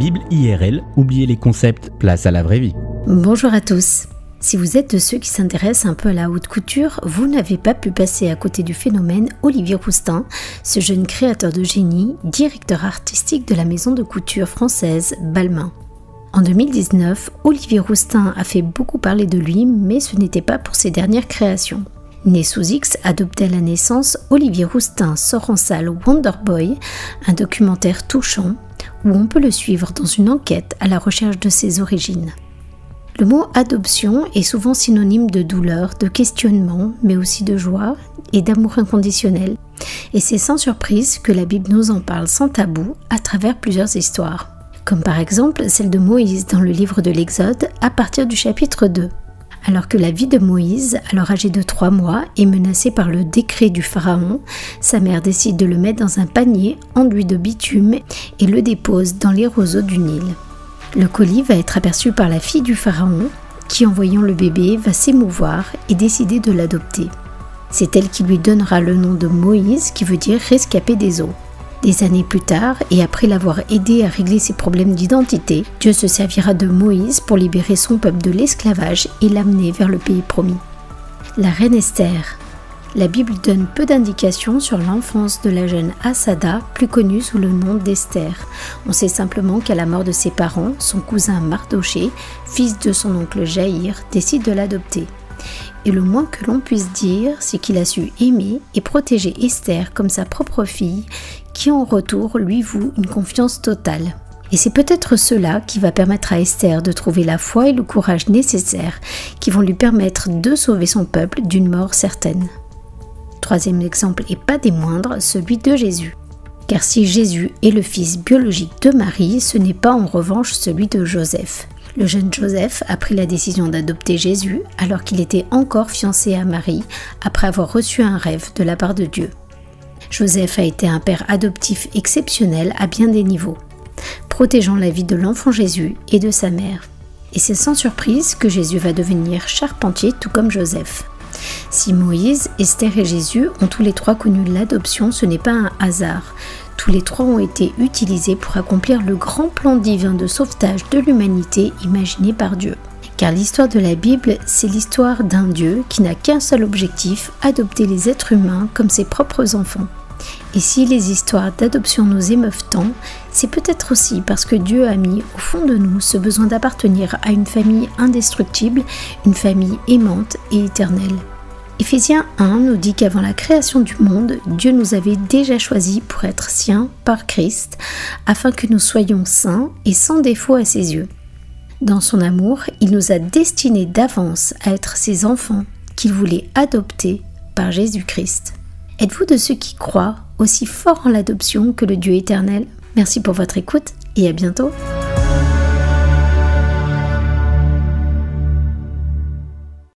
Bible IRL, oubliez les concepts, place à la vraie vie. Bonjour à tous. Si vous êtes de ceux qui s'intéressent un peu à la haute couture, vous n'avez pas pu passer à côté du phénomène Olivier Roustin, ce jeune créateur de génie, directeur artistique de la maison de couture française Balmain. En 2019, Olivier Roustin a fait beaucoup parler de lui, mais ce n'était pas pour ses dernières créations. Né sous X, adopté à la naissance, Olivier Roustin sort en salle Wonder Boy, un documentaire touchant où on peut le suivre dans une enquête à la recherche de ses origines. Le mot adoption est souvent synonyme de douleur, de questionnement, mais aussi de joie et d'amour inconditionnel. Et c'est sans surprise que la Bible nous en parle sans tabou à travers plusieurs histoires. Comme par exemple celle de Moïse dans le livre de l'Exode à partir du chapitre 2. Alors que la vie de Moïse, alors âgé de 3 mois, est menacée par le décret du Pharaon, sa mère décide de le mettre dans un panier enduit de bitume et le dépose dans les roseaux du Nil. Le colis va être aperçu par la fille du pharaon, qui en voyant le bébé va s'émouvoir et décider de l'adopter. C'est elle qui lui donnera le nom de Moïse, qui veut dire rescapé des eaux. Des années plus tard, et après l'avoir aidé à régler ses problèmes d'identité, Dieu se servira de Moïse pour libérer son peuple de l'esclavage et l'amener vers le pays promis. La reine Esther, la Bible donne peu d'indications sur l'enfance de la jeune Asada, plus connue sous le nom d'Esther. On sait simplement qu'à la mort de ses parents, son cousin Mardoché, fils de son oncle Jaïr, décide de l'adopter. Et le moins que l'on puisse dire, c'est qu'il a su aimer et protéger Esther comme sa propre fille, qui en retour lui voue une confiance totale. Et c'est peut-être cela qui va permettre à Esther de trouver la foi et le courage nécessaires qui vont lui permettre de sauver son peuple d'une mort certaine. Troisième exemple, et pas des moindres, celui de Jésus. Car si Jésus est le fils biologique de Marie, ce n'est pas en revanche celui de Joseph. Le jeune Joseph a pris la décision d'adopter Jésus alors qu'il était encore fiancé à Marie après avoir reçu un rêve de la part de Dieu. Joseph a été un père adoptif exceptionnel à bien des niveaux, protégeant la vie de l'enfant Jésus et de sa mère. Et c'est sans surprise que Jésus va devenir charpentier tout comme Joseph. Si Moïse, Esther et Jésus ont tous les trois connu l'adoption, ce n'est pas un hasard. Tous les trois ont été utilisés pour accomplir le grand plan divin de sauvetage de l'humanité imaginé par Dieu. Car l'histoire de la Bible, c'est l'histoire d'un Dieu qui n'a qu'un seul objectif, adopter les êtres humains comme ses propres enfants. Et si les histoires d'adoption nous émeuvent tant, c'est peut-être aussi parce que Dieu a mis au fond de nous ce besoin d'appartenir à une famille indestructible, une famille aimante et éternelle. Éphésiens 1 nous dit qu'avant la création du monde, Dieu nous avait déjà choisis pour être siens par Christ, afin que nous soyons saints et sans défaut à ses yeux. Dans son amour, il nous a destinés d'avance à être ses enfants qu'il voulait adopter par Jésus-Christ. Êtes-vous de ceux qui croient aussi fort en l'adoption que le Dieu éternel? Merci pour votre écoute et à bientôt